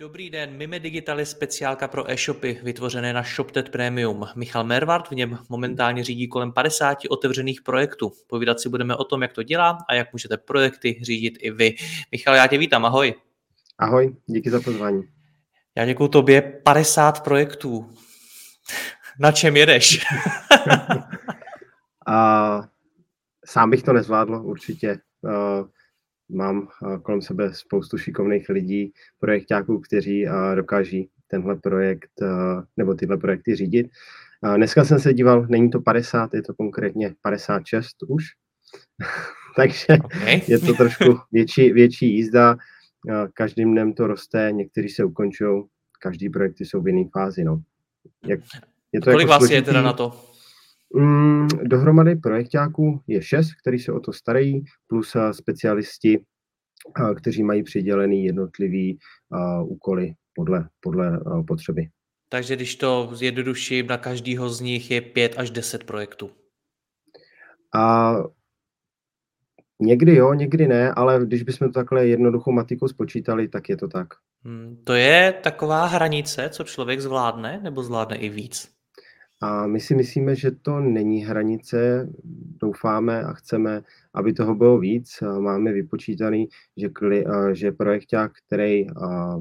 Dobrý den, Mime Digital je speciálka pro e-shopy vytvořené na ShopTet Premium. Michal Mervart v něm momentálně řídí kolem 50 otevřených projektů. Povídat si budeme o tom, jak to dělá a jak můžete projekty řídit i vy. Michal, já tě vítám, ahoj. Ahoj, díky za pozvání. Já děkuji tobě, 50 projektů. Na čem jedeš? a, sám bych to nezvládl určitě. Uh, mám eh, kolem sebe spoustu šikovných lidí, projektáků, kteří eh, dokáží tenhle projekt eh, nebo tyhle projekty řídit. Dneska jsem se díval, není to 50, je to konkrétně 56 už, takže okay. je to trošku větší, větší jízda. Každým dnem to roste, někteří se ukončují, každý projekty jsou v jiné fázi. No. Jak, je to Kolik jako vás složitý. je teda na to? Mm, dohromady projektáků je šest, kteří se o to starají, plus specialisti, kteří mají přidělený jednotlivý úkoly podle, podle potřeby. Takže když to zjednoduším, na každého z nich je pět až deset projektů. A někdy jo, někdy ne, ale když bychom to takhle jednoduchou matikou spočítali, tak je to tak. Hmm, to je taková hranice, co člověk zvládne, nebo zvládne i víc? A my si myslíme, že to není hranice. Doufáme a chceme, aby toho bylo víc. Máme vypočítaný, že, kli, že projekták, který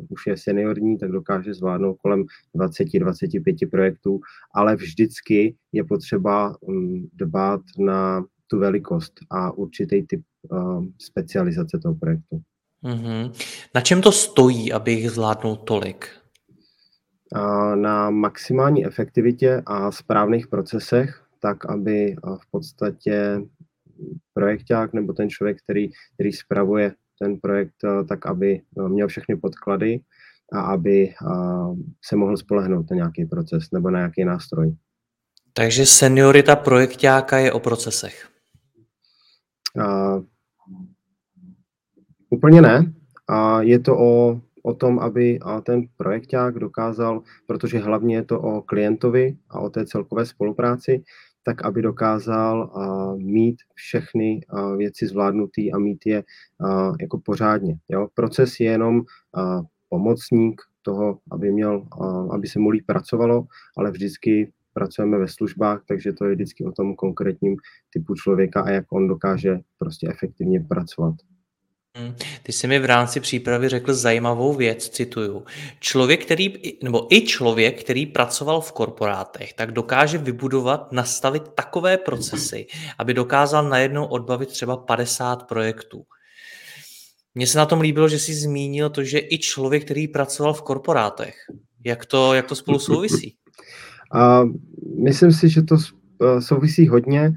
už je seniorní, tak dokáže zvládnout kolem 20-25 projektů, ale vždycky je potřeba mm, dbát na tu velikost a určitý typ specializace toho projektu. Mm-hmm. Na čem to stojí, abych zvládnul tolik? Na maximální efektivitě a správných procesech, tak aby v podstatě projekták nebo ten člověk, který, který spravuje ten projekt, tak aby měl všechny podklady a aby se mohl spolehnout na nějaký proces nebo na nějaký nástroj. Takže seniorita projektáka je o procesech? Uh, úplně ne. A je to o o tom, aby ten projekták dokázal, protože hlavně je to o klientovi a o té celkové spolupráci, tak aby dokázal mít všechny věci zvládnutý a mít je jako pořádně. Jo? Proces je jenom pomocník toho, aby, měl, aby se mu líp pracovalo, ale vždycky pracujeme ve službách, takže to je vždycky o tom konkrétním typu člověka a jak on dokáže prostě efektivně pracovat. Hmm. Ty jsi mi v rámci přípravy řekl zajímavou věc, cituju. Člověk, který, nebo i člověk, který pracoval v korporátech, tak dokáže vybudovat, nastavit takové procesy, aby dokázal najednou odbavit třeba 50 projektů. Mně se na tom líbilo, že jsi zmínil to, že i člověk, který pracoval v korporátech. Jak to, jak to spolu souvisí? Uh, myslím si, že to eh, souvisí hodně,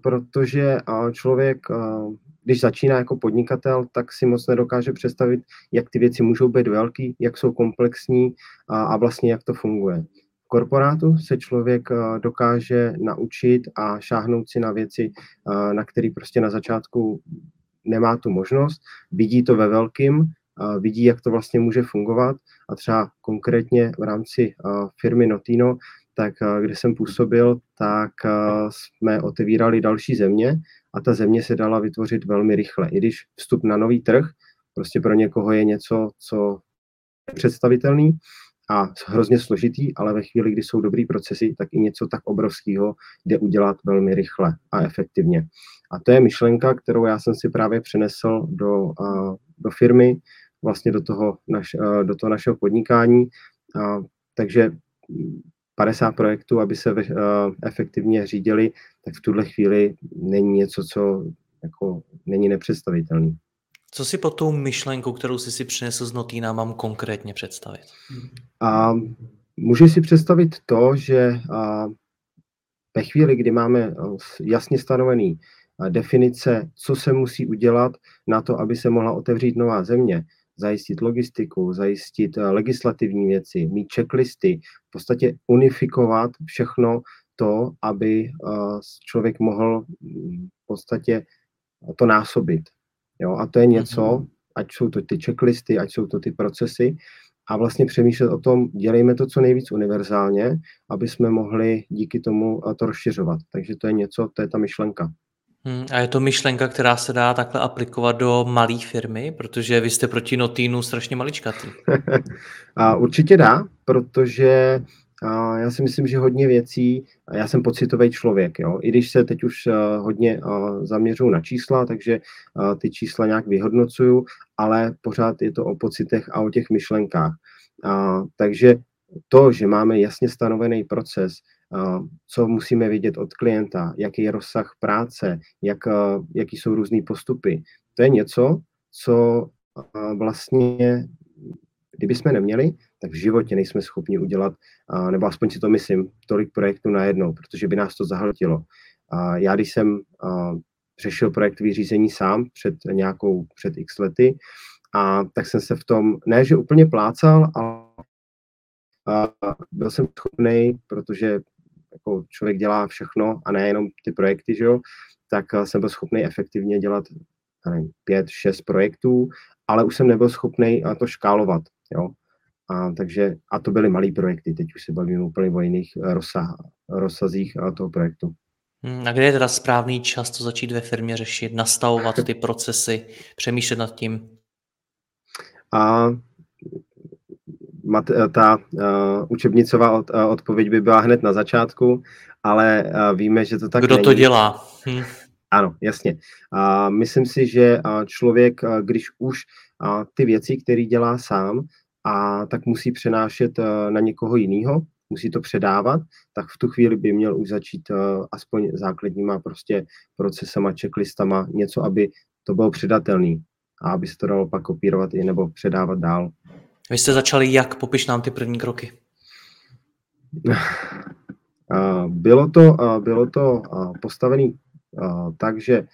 protože člověk když začíná jako podnikatel, tak si moc nedokáže představit, jak ty věci můžou být velký, jak jsou komplexní a, a vlastně jak to funguje. V korporátu se člověk dokáže naučit a šáhnout si na věci, na které prostě na začátku nemá tu možnost, vidí to ve velkým, vidí, jak to vlastně může fungovat a třeba konkrétně v rámci firmy Notino, tak kde jsem působil, tak jsme otevírali další země a ta země se dala vytvořit velmi rychle. I když vstup na nový trh prostě pro někoho je něco, co je představitelný a hrozně složitý, ale ve chvíli, kdy jsou dobrý procesy, tak i něco tak obrovského jde udělat velmi rychle a efektivně. A to je myšlenka, kterou já jsem si právě přenesl do, do firmy, vlastně do toho, naš, do toho našeho podnikání. Takže 50 projektů, aby se uh, efektivně řídili, tak v tuhle chvíli není něco, co jako není nepředstavitelný. Co si po tou myšlenku, kterou jsi si přinesl z Notína, mám konkrétně představit? A můžeš si představit to, že a, ve chvíli, kdy máme jasně stanovený definice, co se musí udělat na to, aby se mohla otevřít nová země, zajistit logistiku, zajistit legislativní věci, mít checklisty, v podstatě unifikovat všechno to, aby člověk mohl v podstatě to násobit. Jo? A to je něco, mm-hmm. ať jsou to ty checklisty, ať jsou to ty procesy, a vlastně přemýšlet o tom, dělejme to co nejvíc univerzálně, aby jsme mohli díky tomu to rozšiřovat. Takže to je něco, to je ta myšlenka. Hmm, a je to myšlenka, která se dá takhle aplikovat do malé firmy, protože vy jste proti Notínu strašně maličkatý. a určitě dá, protože a já si myslím, že hodně věcí, já jsem pocitový člověk, jo? i když se teď už hodně zaměřuju na čísla, takže ty čísla nějak vyhodnocuju, ale pořád je to o pocitech a o těch myšlenkách. A, takže to, že máme jasně stanovený proces, a, co musíme vidět od klienta, jaký je rozsah práce, jak, jaký jsou různé postupy, to je něco, co vlastně, kdyby jsme neměli, tak v životě nejsme schopni udělat, nebo aspoň si to myslím, tolik projektů najednou, protože by nás to zahltilo. Já, když jsem řešil projektové řízení sám před nějakou, před x lety, a tak jsem se v tom, ne že úplně plácal, ale a byl jsem schopný, protože jako člověk dělá všechno a nejenom ty projekty, že jo, tak jsem byl schopný efektivně dělat nevím, pět, šest projektů, ale už jsem nebyl schopný to škálovat, jo. A, takže, a to byly malé projekty, teď už se bavím úplně o jiných rozsah, rozsazích toho projektu. Hmm, a kde je teda správný čas to začít ve firmě řešit, nastavovat ty procesy, přemýšlet nad tím? A ta uh, učebnicová od, uh, odpověď by byla hned na začátku, ale uh, víme, že to tak Kdo není. to dělá? Hm. Ano, jasně. Uh, myslím si, že uh, člověk, uh, když už uh, ty věci, které dělá sám, a tak musí přenášet uh, na někoho jiného, musí to předávat, tak v tu chvíli by měl už začít uh, aspoň základníma prostě procesama, checklistama, něco, aby to bylo předatelný a aby se to dalo pak kopírovat i nebo předávat dál. Vy jste začali jak? Popiš nám ty první kroky. Bylo to, bylo to postavené tak, že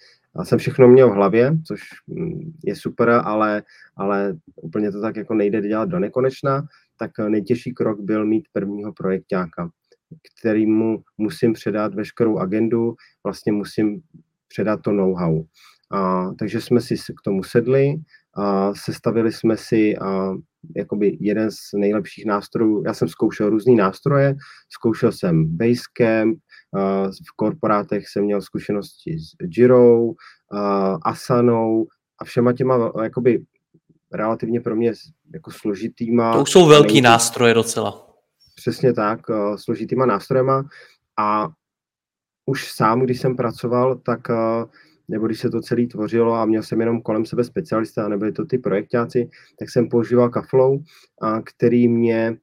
jsem všechno měl v hlavě, což mm, je super, ale, ale úplně to tak jako nejde dělat do nekonečna, tak nejtěžší krok byl mít prvního projektáka, kterýmu musím předat veškerou agendu, vlastně musím předat to know-how. A, takže jsme si k tomu sedli, a sestavili jsme si a, jakoby jeden z nejlepších nástrojů. Já jsem zkoušel různé nástroje, zkoušel jsem Basecamp, a, v korporátech jsem měl zkušenosti s Jirou, a, Asanou a všema těma jakoby relativně pro mě jako složitýma. To už jsou velký nejde, nástroje docela. Přesně tak, složitýma nástrojema a už sám, když jsem pracoval, tak nebo když se to celé tvořilo a měl jsem jenom kolem sebe specialista, a nebyli to ty projektáci, tak jsem používal Kaflow, který mě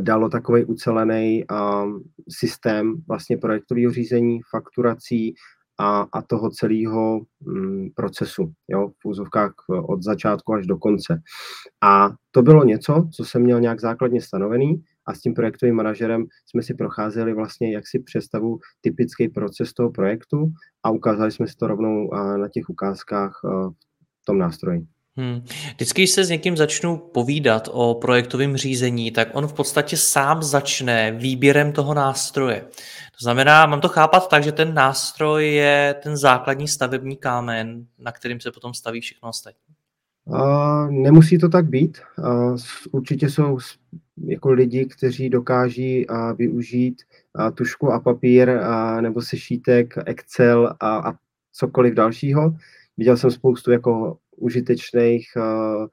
dalo takový ucelený systém vlastně projektového řízení, fakturací a, a toho celého mm, procesu, jo, v úzovkách od začátku až do konce. A to bylo něco, co jsem měl nějak základně stanovený a s tím projektovým manažerem jsme si procházeli vlastně, jak si představu typický proces toho projektu a ukázali jsme si to rovnou na těch ukázkách v tom nástroji. Hmm. Vždycky, když se s někým začnu povídat o projektovém řízení, tak on v podstatě sám začne výběrem toho nástroje. To znamená, mám to chápat tak, že ten nástroj je ten základní stavební kámen, na kterým se potom staví všechno ostatní. Uh, nemusí to tak být. Uh, určitě jsou jako lidi, kteří dokáží uh, využít uh, tušku a papír uh, nebo sešítek, Excel a, a cokoliv dalšího. Viděl jsem spoustu jako užitečných uh,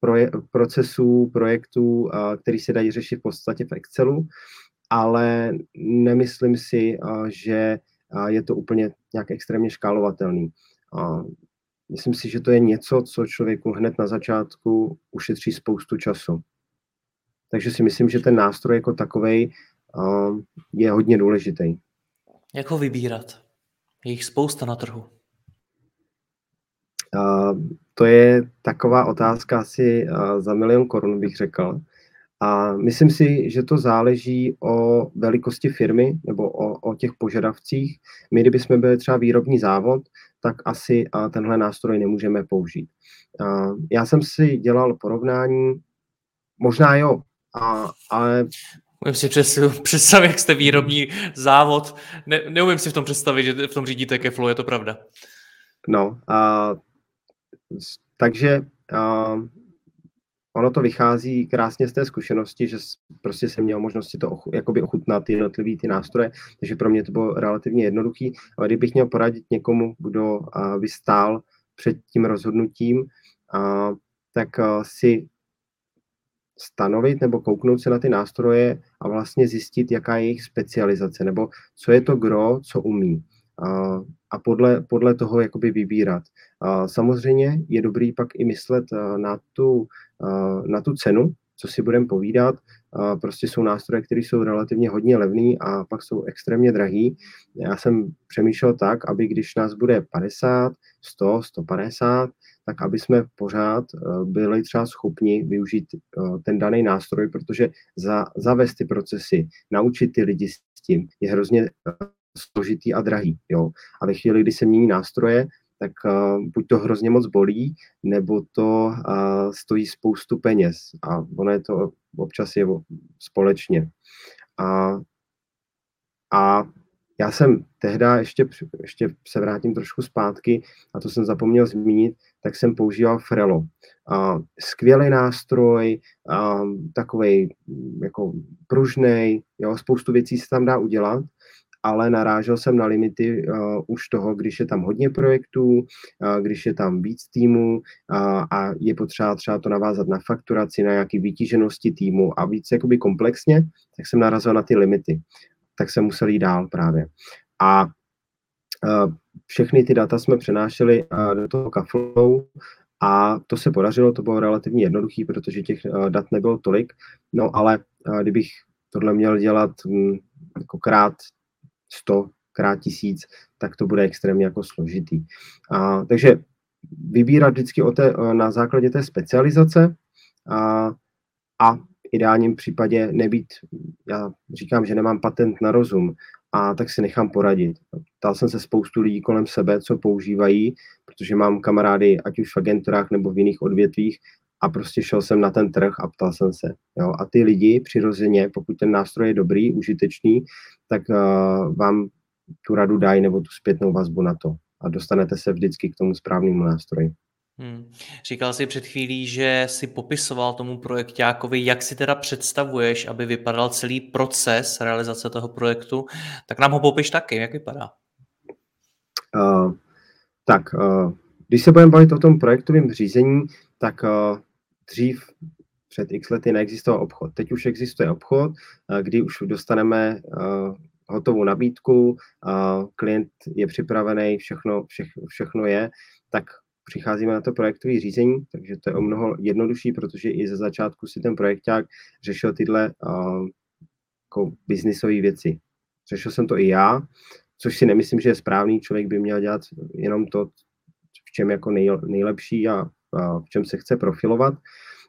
proje- procesů, projektů, který se dají řešit v podstatě v Excelu, ale nemyslím si, uh, že uh, je to úplně nějak extrémně škálovatelný. Uh, myslím si, že to je něco, co člověku hned na začátku ušetří spoustu času. Takže si myslím, že ten nástroj jako takový uh, je hodně důležitý. Jak ho vybírat? Je jich spousta na trhu. Uh, to je taková otázka asi uh, za milion korun, bych řekl. A myslím si, že to záleží o velikosti firmy nebo o, o těch požadavcích. My, kdybychom byli třeba výrobní závod, tak asi a tenhle nástroj nemůžeme použít. A já jsem si dělal porovnání, možná jo, a, ale Umím si představit, jak jste výrobní závod. Ne, neumím si v tom představit, že v tom řídíte Keflo, je to pravda. No, a, takže a, ono to vychází krásně z té zkušenosti, že prostě jsem měl možnosti to ochu, jakoby ochutnat ty jednotlivý ty nástroje, takže pro mě to bylo relativně jednoduchý, ale kdybych měl poradit někomu, kdo by stál před tím rozhodnutím, a, tak a, si stanovit nebo kouknout se na ty nástroje a vlastně zjistit, jaká je jejich specializace, nebo co je to gro, co umí. A, a podle, podle toho jakoby vybírat. A samozřejmě je dobrý pak i myslet na tu, na tu cenu, co si budeme povídat. Prostě jsou nástroje, které jsou relativně hodně levný a pak jsou extrémně drahý. Já jsem přemýšlel tak, aby když nás bude 50, 100, 150, tak aby jsme pořád eh, byli třeba schopni využít eh, ten daný nástroj, protože za, zavést ty procesy, naučit ty lidi s tím je hrozně eh, složitý a drahý. Jo? A ve chvíli, kdy se mění nástroje, tak uh, buď to hrozně moc bolí, nebo to uh, stojí spoustu peněz. A ono je to občas je společně. A, a já jsem tehdy, ještě, ještě se vrátím trošku zpátky, a to jsem zapomněl zmínit, tak jsem používal Frelo. A skvělý nástroj, a takový jako pružný, jo, spoustu věcí se tam dá udělat, ale narážel jsem na limity uh, už toho, když je tam hodně projektů, uh, když je tam víc týmů uh, a je potřeba třeba to navázat na fakturaci, na nějaké vytíženosti týmu a víc jakoby komplexně, tak jsem narazil na ty limity. Tak jsem musel jít dál právě. A uh, všechny ty data jsme přenášeli uh, do toho Kaflow a to se podařilo, to bylo relativně jednoduché, protože těch uh, dat nebylo tolik, no ale kdybych tohle měl dělat um, jako krát 100 krát tisíc, tak to bude extrémně jako složitý. A, takže vybírat vždycky o té, na základě té specializace a, a ideálním případě nebýt, já říkám, že nemám patent na rozum, a tak si nechám poradit. Ptal jsem se spoustu lidí kolem sebe, co používají, protože mám kamarády, ať už v agenturách nebo v jiných odvětvích, a prostě šel jsem na ten trh a ptal jsem se. Jo? A ty lidi přirozeně, pokud ten nástroj je dobrý, užitečný, tak uh, vám tu radu dají nebo tu zpětnou vazbu na to. A dostanete se vždycky k tomu správnému nástroji. Hmm. Říkal jsi před chvílí, že si popisoval tomu projektákovi, jak si teda představuješ, aby vypadal celý proces realizace toho projektu, tak nám ho popiš taky, jak vypadá. Uh, tak, uh, když se budeme bavit o tom projektovém řízení, tak uh, dřív před x lety neexistoval obchod. Teď už existuje obchod, kdy už dostaneme hotovou nabídku, klient je připravený, všechno, vše, všechno je, tak přicházíme na to projektové řízení, takže to je o mnoho jednodušší, protože i ze začátku si ten projekták řešil tyhle uh, jako biznisové věci. Řešil jsem to i já, což si nemyslím, že je správný. Člověk by měl dělat jenom to, v čem jako nej, nejlepší a, a v čem se chce profilovat.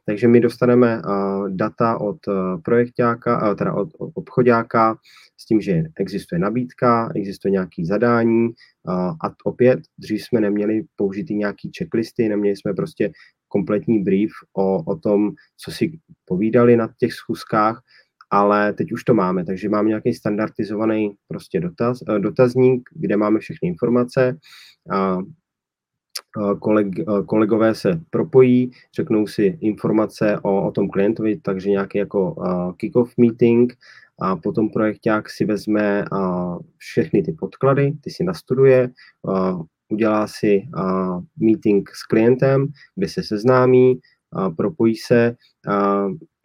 Takže my dostaneme data od projektáka, teda od obchodáka s tím, že existuje nabídka, existuje nějaké zadání a opět dřív jsme neměli použitý nějaký checklisty, neměli jsme prostě kompletní brief o, o tom, co si povídali na těch schůzkách, ale teď už to máme, takže máme nějaký standardizovaný prostě dotaz, dotazník, kde máme všechny informace, koleg, kolegové se propojí, řeknou si informace o, o tom klientovi, takže nějaký jako uh, kick-off meeting a potom projekták si vezme všechny ty podklady, ty si nastuduje, udělá si meeting s klientem, kde se seznámí, propojí se,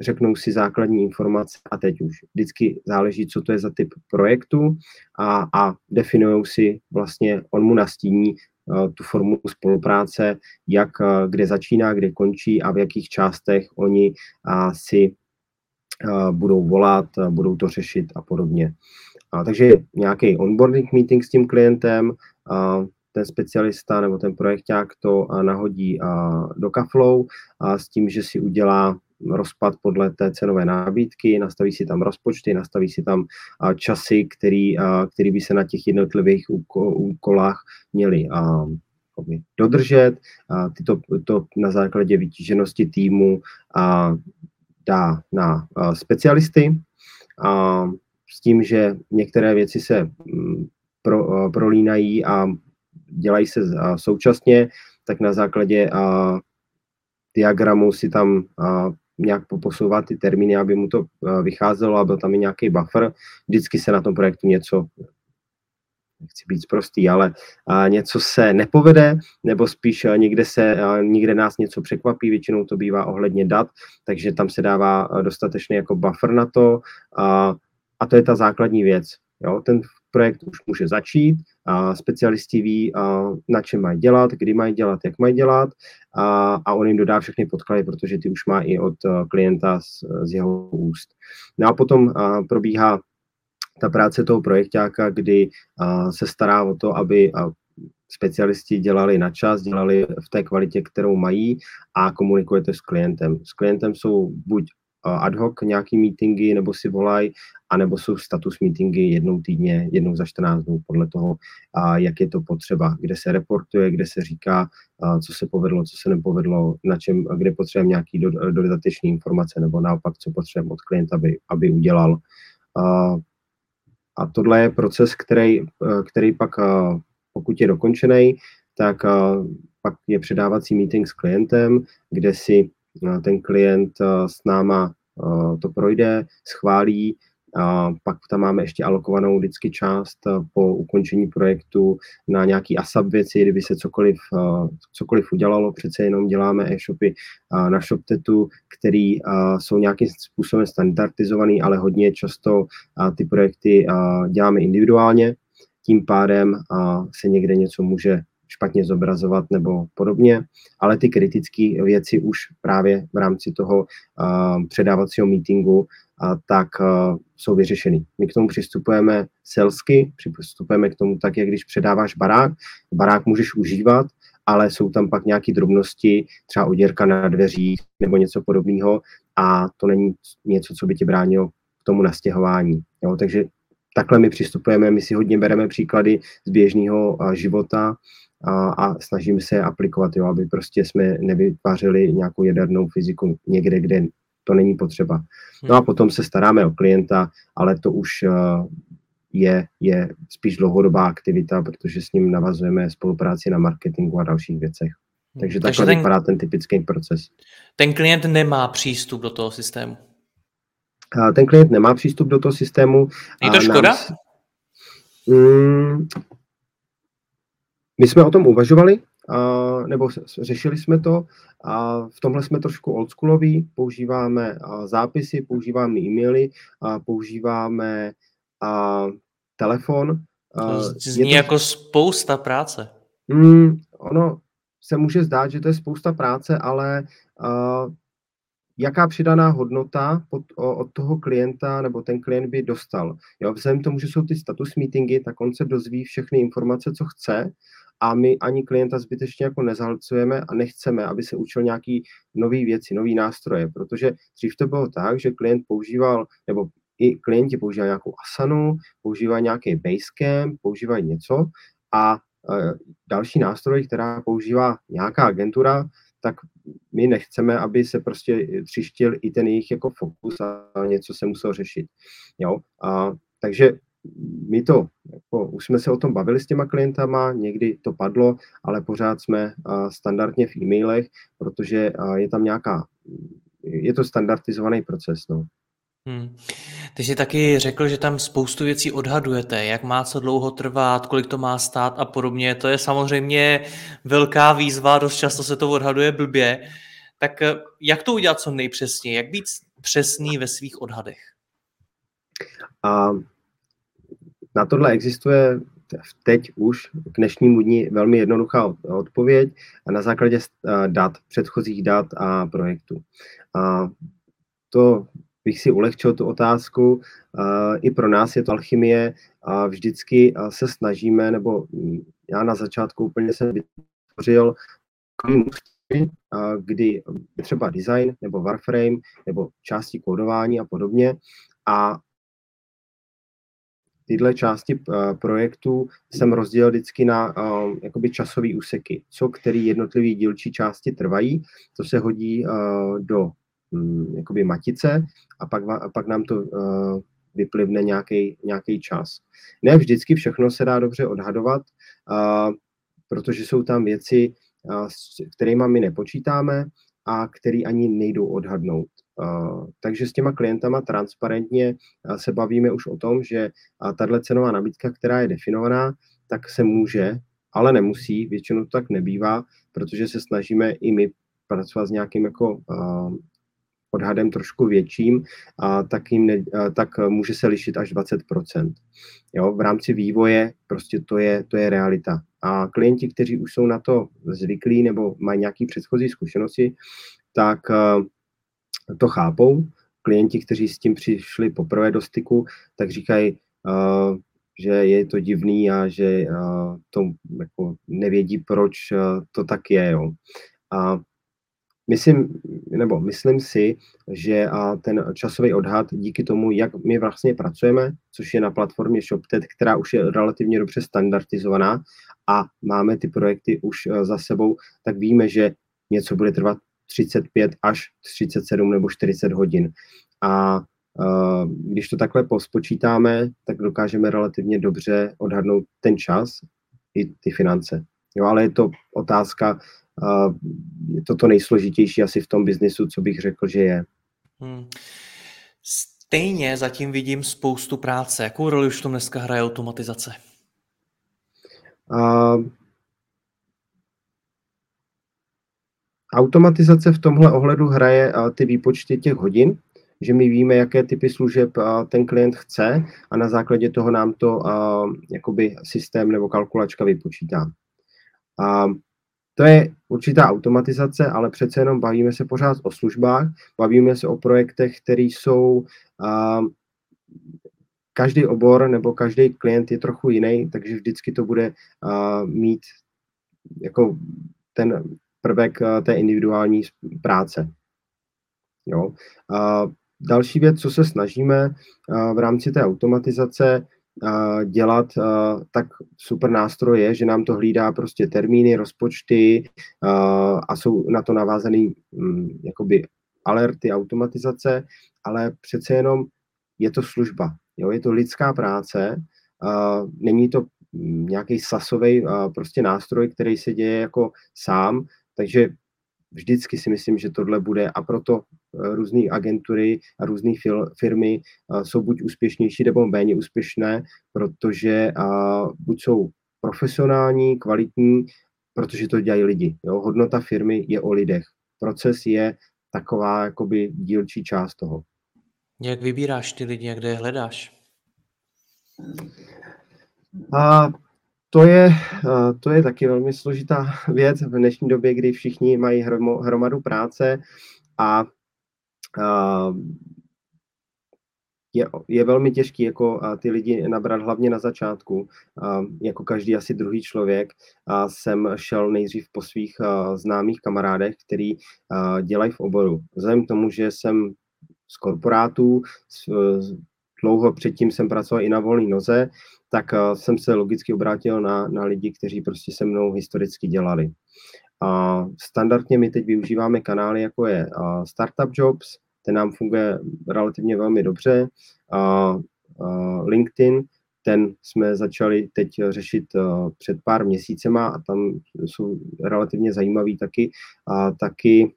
řeknou si základní informace a teď už. Vždycky záleží, co to je za typ projektu a, a definují si vlastně, on mu nastíní, Eh, tu formu spolupráce, jak eh, kde začíná, kde končí a v jakých částech oni si eh, budou volat, budou to řešit a podobně. Takže nějaký onboarding meeting s tím klientem, ten specialista nebo ten projekták to nahodí do Kaflow s tím, že si udělá rozpad podle té cenové nábídky, nastaví si tam rozpočty, nastaví si tam časy, který, který by se na těch jednotlivých úkolách měly dodržet. Tyto to na základě vytíženosti týmu dá na specialisty s tím, že některé věci se mm, pro, prolínají a dělají se současně, tak na základě diagramu si tam nějak poposouvat ty termíny, aby mu to vycházelo a byl tam i nějaký buffer. Vždycky se na tom projektu něco nechci být prostý, ale a něco se nepovede, nebo spíš a někde, se, někde nás něco překvapí, většinou to bývá ohledně dat, takže tam se dává dostatečný jako buffer na to a, a to je ta základní věc. Jo? Ten projekt už může začít, a specialisti ví, a na čem mají dělat, kdy mají dělat, jak mají dělat a, a on jim dodá všechny podklady, protože ty už má i od klienta z, z jeho úst. No a potom a, probíhá ta práce toho projektáka, kdy a, se stará o to, aby a, specialisti dělali na čas, dělali v té kvalitě, kterou mají a komunikujete s klientem. S klientem jsou buď ad hoc nějaký meetingy, nebo si volají, anebo jsou status meetingy jednou týdně, jednou za 14 dnů, podle toho, jak je to potřeba, kde se reportuje, kde se říká, co se povedlo, co se nepovedlo, na čem, kde potřebujeme nějaký dodatečné informace, nebo naopak, co potřebujeme od klienta, aby, aby udělal. A tohle je proces, který, který pak, pokud je dokončený, tak pak je předávací meeting s klientem, kde si ten klient s náma to projde, schválí, a pak tam máme ještě alokovanou vždycky část po ukončení projektu na nějaký ASAP věci, kdyby se cokoliv, cokoliv udělalo, přece jenom děláme e-shopy na ShopTetu, který jsou nějakým způsobem standardizovaný, ale hodně často ty projekty děláme individuálně, tím pádem se někde něco může špatně zobrazovat nebo podobně, ale ty kritické věci už právě v rámci toho uh, předávacího meetingu uh, tak uh, jsou vyřešeny. My k tomu přistupujeme selsky, přistupujeme k tomu tak, jak když předáváš barák, barák můžeš užívat, ale jsou tam pak nějaké drobnosti, třeba oděrka na dveřích nebo něco podobného a to není něco, co by tě bránilo k tomu nastěhování. Jo? Takže takhle my přistupujeme, my si hodně bereme příklady z běžného života a, a snažíme se aplikovat, jo, aby prostě jsme nevytvářeli nějakou jadernou fyziku někde, kde to není potřeba. No a hmm. potom se staráme o klienta, ale to už uh, je, je spíš dlouhodobá aktivita, protože s ním navazujeme spolupráci na marketingu a dalších věcech. Hmm. Takže takhle Takže ten, vypadá ten typický proces. Ten klient nemá přístup do toho systému? Ten klient nemá přístup do toho systému. Je to škoda? Nám, mm, my jsme o tom uvažovali, nebo řešili jsme to. A v tomhle jsme trošku oldschooloví, používáme zápisy, používáme e-maily, používáme telefon. Zní to, jako spousta práce. Mm, ono se může zdát, že to je spousta práce, ale jaká přidaná hodnota pod, od toho klienta nebo ten klient by dostal. Jo, vzhledem tomu, že jsou ty status meetingy, tak on se dozví všechny informace, co chce a my ani klienta zbytečně jako nezahlcujeme a nechceme, aby se učil nějaký nový věci, nový nástroje, protože dřív to bylo tak, že klient používal, nebo i klienti používají nějakou Asanu, používají nějaký Basecamp, používají něco a e, další nástroj, která používá nějaká agentura, tak my nechceme, aby se prostě třištil i ten jejich jako fokus a něco se muselo řešit. Jo? A, takže my to, jako, už jsme se o tom bavili s těma klientama, někdy to padlo, ale pořád jsme uh, standardně v e-mailech, protože uh, je tam nějaká, je to standardizovaný proces. No. Hmm. Ty jsi taky řekl, že tam spoustu věcí odhadujete, jak má co dlouho trvat, kolik to má stát a podobně. To je samozřejmě velká výzva, dost často se to odhaduje blbě. Tak eh, jak to udělat co nejpřesněji? Jak být přesný ve svých odhadech? A na tohle existuje teď už k dnešnímu dni velmi jednoduchá odpověď a na základě eh, dat, předchozích dat a projektů. A to bych si ulehčil tu otázku. I pro nás je to alchymie a vždycky se snažíme, nebo hm, já na začátku úplně jsem vytvořil kdy třeba design nebo Warframe nebo části kódování a podobně a tyhle části projektu jsem rozdělil vždycky na jakoby časové úseky, co který jednotlivý dílčí části trvají, to se hodí do um, jakoby matice a pak, a pak nám to uh, vyplivne nějaký čas. Ne vždycky všechno se dá dobře odhadovat, uh, protože jsou tam věci, uh, s kterými my nepočítáme a které ani nejdou odhadnout. Uh, takže s těma klientama transparentně uh, se bavíme už o tom, že uh, tahle cenová nabídka, která je definovaná, tak se může, ale nemusí, většinou to tak nebývá, protože se snažíme i my pracovat s nějakým jako odhadem trošku větším, a tak, jim ne, a tak může se lišit až 20%. Jo, v rámci vývoje prostě to je, to je realita. A klienti, kteří už jsou na to zvyklí nebo mají nějaký předchozí zkušenosti, tak to chápou. Klienti, kteří s tím přišli poprvé do styku, tak říkají, že je to divný a že to jako nevědí, proč to tak je. Jo. A Myslím, nebo myslím si, že a ten časový odhad díky tomu, jak my vlastně pracujeme, což je na platformě ShopTet, která už je relativně dobře standardizovaná a máme ty projekty už e, za sebou, tak víme, že něco bude trvat 35 až 37 nebo 40 hodin. A uh, když to takhle pospočítáme, tak dokážeme relativně dobře odhadnout ten čas i ty finance. Jo, ale je to otázka je to to nejsložitější asi v tom biznisu, co bych řekl, že je. Hmm. Stejně zatím vidím spoustu práce. Jakou roli už v tom dneska hraje automatizace? Uh, automatizace v tomhle ohledu hraje uh, ty výpočty těch hodin, že my víme, jaké typy služeb uh, ten klient chce a na základě toho nám to uh, jakoby systém nebo kalkulačka vypočítá. Uh, to je určitá automatizace, ale přece jenom bavíme se pořád o službách, bavíme se o projektech, které jsou uh, každý obor nebo každý klient je trochu jiný, takže vždycky to bude uh, mít jako ten prvek uh, té individuální práce. Jo. Uh, další věc, co se snažíme uh, v rámci té automatizace, dělat, tak super nástroj je, že nám to hlídá prostě termíny, rozpočty a jsou na to navázané mm, jakoby alerty, automatizace, ale přece jenom je to služba, jo? je to lidská práce, není to mm, nějaký sasový prostě nástroj, který se děje jako sám, takže vždycky si myslím, že tohle bude a proto eh, různé agentury a různé firmy eh, jsou buď úspěšnější nebo méně úspěšné, protože eh, buď jsou profesionální, kvalitní, protože to dělají lidi. Jo? Hodnota firmy je o lidech. Proces je taková jakoby dílčí část toho. Jak vybíráš ty lidi, jak kde je hledáš? A to je, eh, to je taky velmi složitá věc v dnešní době, kdy všichni mají hromadu práce a eh, je, je velmi těžký jako eh, ty lidi nabrat hlavně na začátku, jako každý asi druhý člověk. Jsem šel nejdřív po svých známých kamarádech, který dělají v oboru. Vzhledem k tomu, že jsem z korporátů, dlouho předtím jsem pracoval i na volné noze, tak uh, jsem se logicky obrátil na, na lidi, kteří prostě se mnou historicky dělali. A standardně my teď využíváme kanály, jako je uh, Startup Jobs, ten nám funguje relativně velmi dobře, uh, uh, LinkedIn, ten jsme začali teď řešit před pár měsícema a tam jsou relativně zajímaví taky, a taky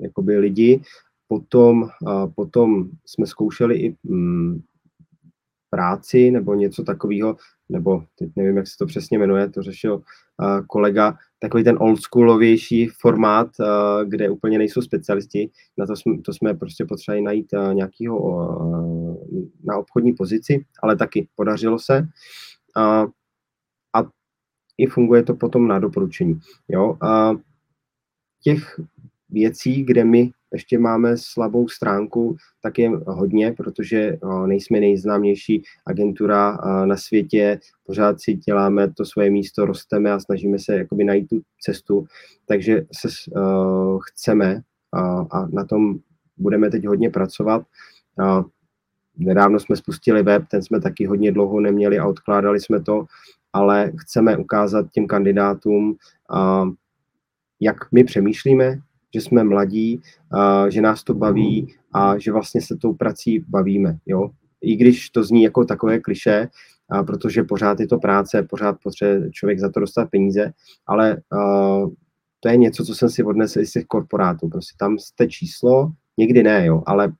jakoby lidi. Potom, potom jsme zkoušeli i um, práci nebo něco takového, nebo teď nevím, jak se to přesně jmenuje, to řešil kolega, takový ten oldschoolovější formát, kde úplně nejsou specialisti, na to jsme, to jsme prostě potřebovali najít nějakýho uh, na obchodní pozici, ale taky podařilo se. Uh, a i funguje to potom na doporučení. Jo? Uh, těch věcí, kde my ještě máme slabou stránku, tak je hodně, protože nejsme nejznámější agentura na světě, pořád si děláme to svoje místo, rosteme a snažíme se jakoby najít tu cestu, takže se uh, chceme uh, a na tom budeme teď hodně pracovat. Uh, nedávno jsme spustili web, ten jsme taky hodně dlouho neměli a odkládali jsme to, ale chceme ukázat těm kandidátům, jak my přemýšlíme, že jsme mladí, uh, že nás to baví a že vlastně se tou prací bavíme. Jo? I když to zní jako takové kliše, uh, protože pořád je to práce, pořád potřebuje člověk za to dostat peníze, ale uh, to je něco, co jsem si odnesl i z těch korporátů. Prostě tam jste číslo, někdy ne, jo, ale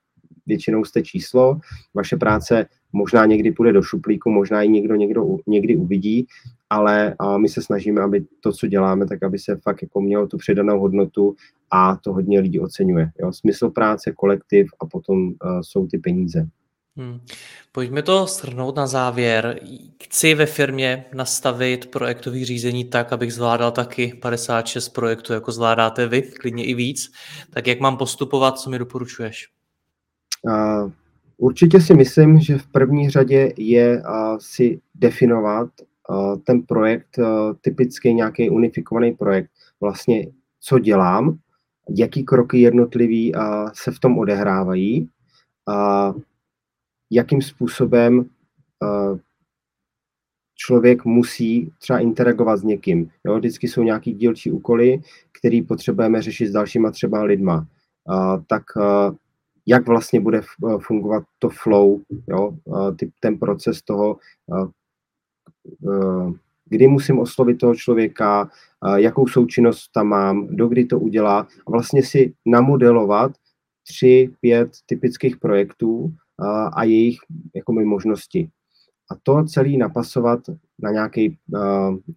většinou jste číslo, vaše práce možná někdy půjde do šuplíku, možná i někdo, někdo někdy uvidí, ale my se snažíme, aby to, co děláme, tak aby se fakt jako mělo tu přidanou hodnotu a to hodně lidí oceňuje. Jo? Smysl práce, kolektiv a potom uh, jsou ty peníze. Hmm. Pojďme to shrnout na závěr. Chci ve firmě nastavit projektový řízení tak, abych zvládal taky 56 projektů, jako zvládáte vy, klidně i víc. Tak jak mám postupovat, co mi doporučuješ? Uh, určitě si myslím, že v první řadě je uh, si definovat ten projekt, uh, typický nějaký unifikovaný projekt, vlastně co dělám, jaký kroky jednotlivý se v tom odehrávají, uh, jakým způsobem uh, člověk musí třeba interagovat s někým. Jo? Vždycky jsou nějaký dílčí úkoly, který potřebujeme řešit s dalšíma třeba lidma. Uh, tak uh, jak vlastně bude fungovat to flow, jo? Uh, ty, ten proces toho, uh, kdy musím oslovit toho člověka, uh, jakou součinnost tam mám, do kdy to udělá a vlastně si namodelovat tři, pět typických projektů, a jejich jako možnosti. A to celý napasovat na, nějaký,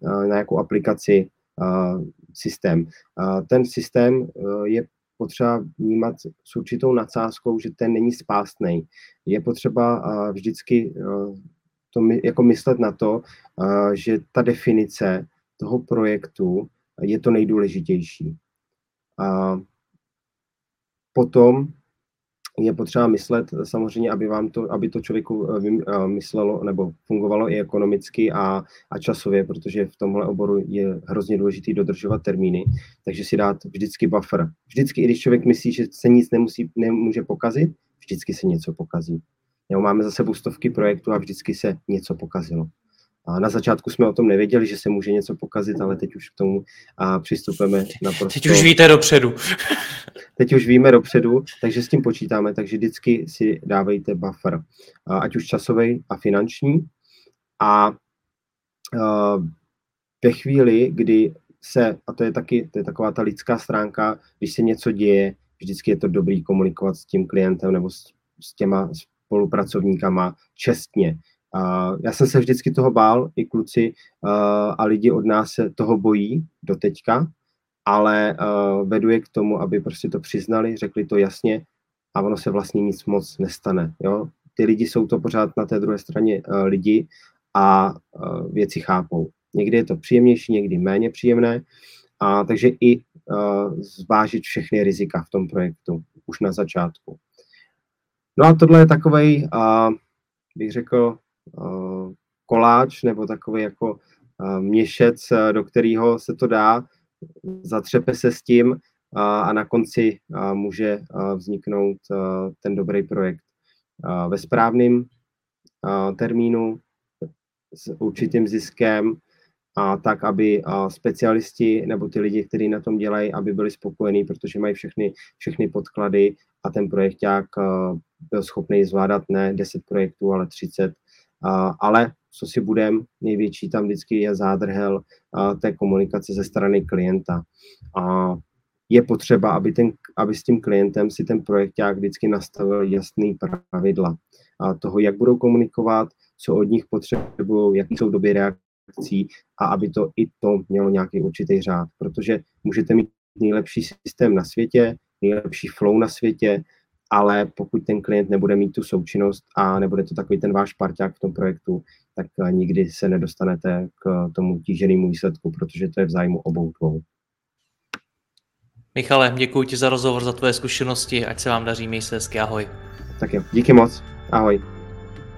na nějakou aplikaci systém. Ten systém je potřeba vnímat s určitou nadsázkou, že ten není spástný. Je potřeba vždycky to jako myslet na to, že ta definice toho projektu je to nejdůležitější. A potom je potřeba myslet samozřejmě, aby vám to, aby to člověku eh, eh, myslelo nebo fungovalo i ekonomicky a, a časově, protože v tomhle oboru je hrozně důležité dodržovat termíny, takže si dát vždycky buffer. Vždycky, i když člověk myslí, že se nic nemusí, nemůže pokazit, vždycky se něco pokazí. Jo, máme za sebou stovky projektů a vždycky se něco pokazilo. A na začátku jsme o tom nevěděli, že se může něco pokazit, ale teď už k tomu a přistupujeme naprosto... Teď už víte dopředu. teď už víme dopředu, takže s tím počítáme, takže vždycky si dávejte buffer, ať už časový a finanční. A ve chvíli, kdy se, a to je taky to je taková ta lidská stránka, když se něco děje, vždycky je to dobrý komunikovat s tím klientem nebo s, s těma spolupracovníkama čestně, Uh, já jsem se vždycky toho bál, i kluci uh, a lidi od nás se toho bojí do teďka, ale uh, vedu je k tomu, aby prostě to přiznali, řekli to jasně a ono se vlastně nic moc nestane. Jo? Ty lidi jsou to pořád na té druhé straně uh, lidi a uh, věci chápou. Někdy je to příjemnější, někdy méně příjemné, a takže i uh, zvážit všechny rizika v tom projektu už na začátku. No a tohle je takový, uh, bych řekl, uh, koláč nebo takový jako uh, měšec, uh, do kterého se to dá, zatřepe se s tím a na konci může vzniknout ten dobrý projekt. Ve správném termínu s určitým ziskem a tak, aby specialisti nebo ty lidi, kteří na tom dělají, aby byli spokojení, protože mají všechny, všechny podklady a ten projekták byl schopný zvládat ne 10 projektů, ale 30 ale co si budem, největší tam vždycky je zádrhel té komunikace ze strany klienta. A je potřeba, aby, ten, aby s tím klientem si ten projekták vždycky nastavil jasný pravidla a toho, jak budou komunikovat, co od nich potřebují, jaký jsou doby reakcí a aby to i to mělo nějaký určitý řád, protože můžete mít nejlepší systém na světě, nejlepší flow na světě, ale pokud ten klient nebude mít tu součinnost a nebude to takový ten váš parťák v tom projektu, tak eh, nikdy se nedostanete k tomu tíženému výsledku, protože to je v zájmu obou dvou. Michale, děkuji ti za rozhovor, za tvoje zkušenosti, ať se vám daří, měj se hezky, ahoj. Tak jo, díky moc, ahoj.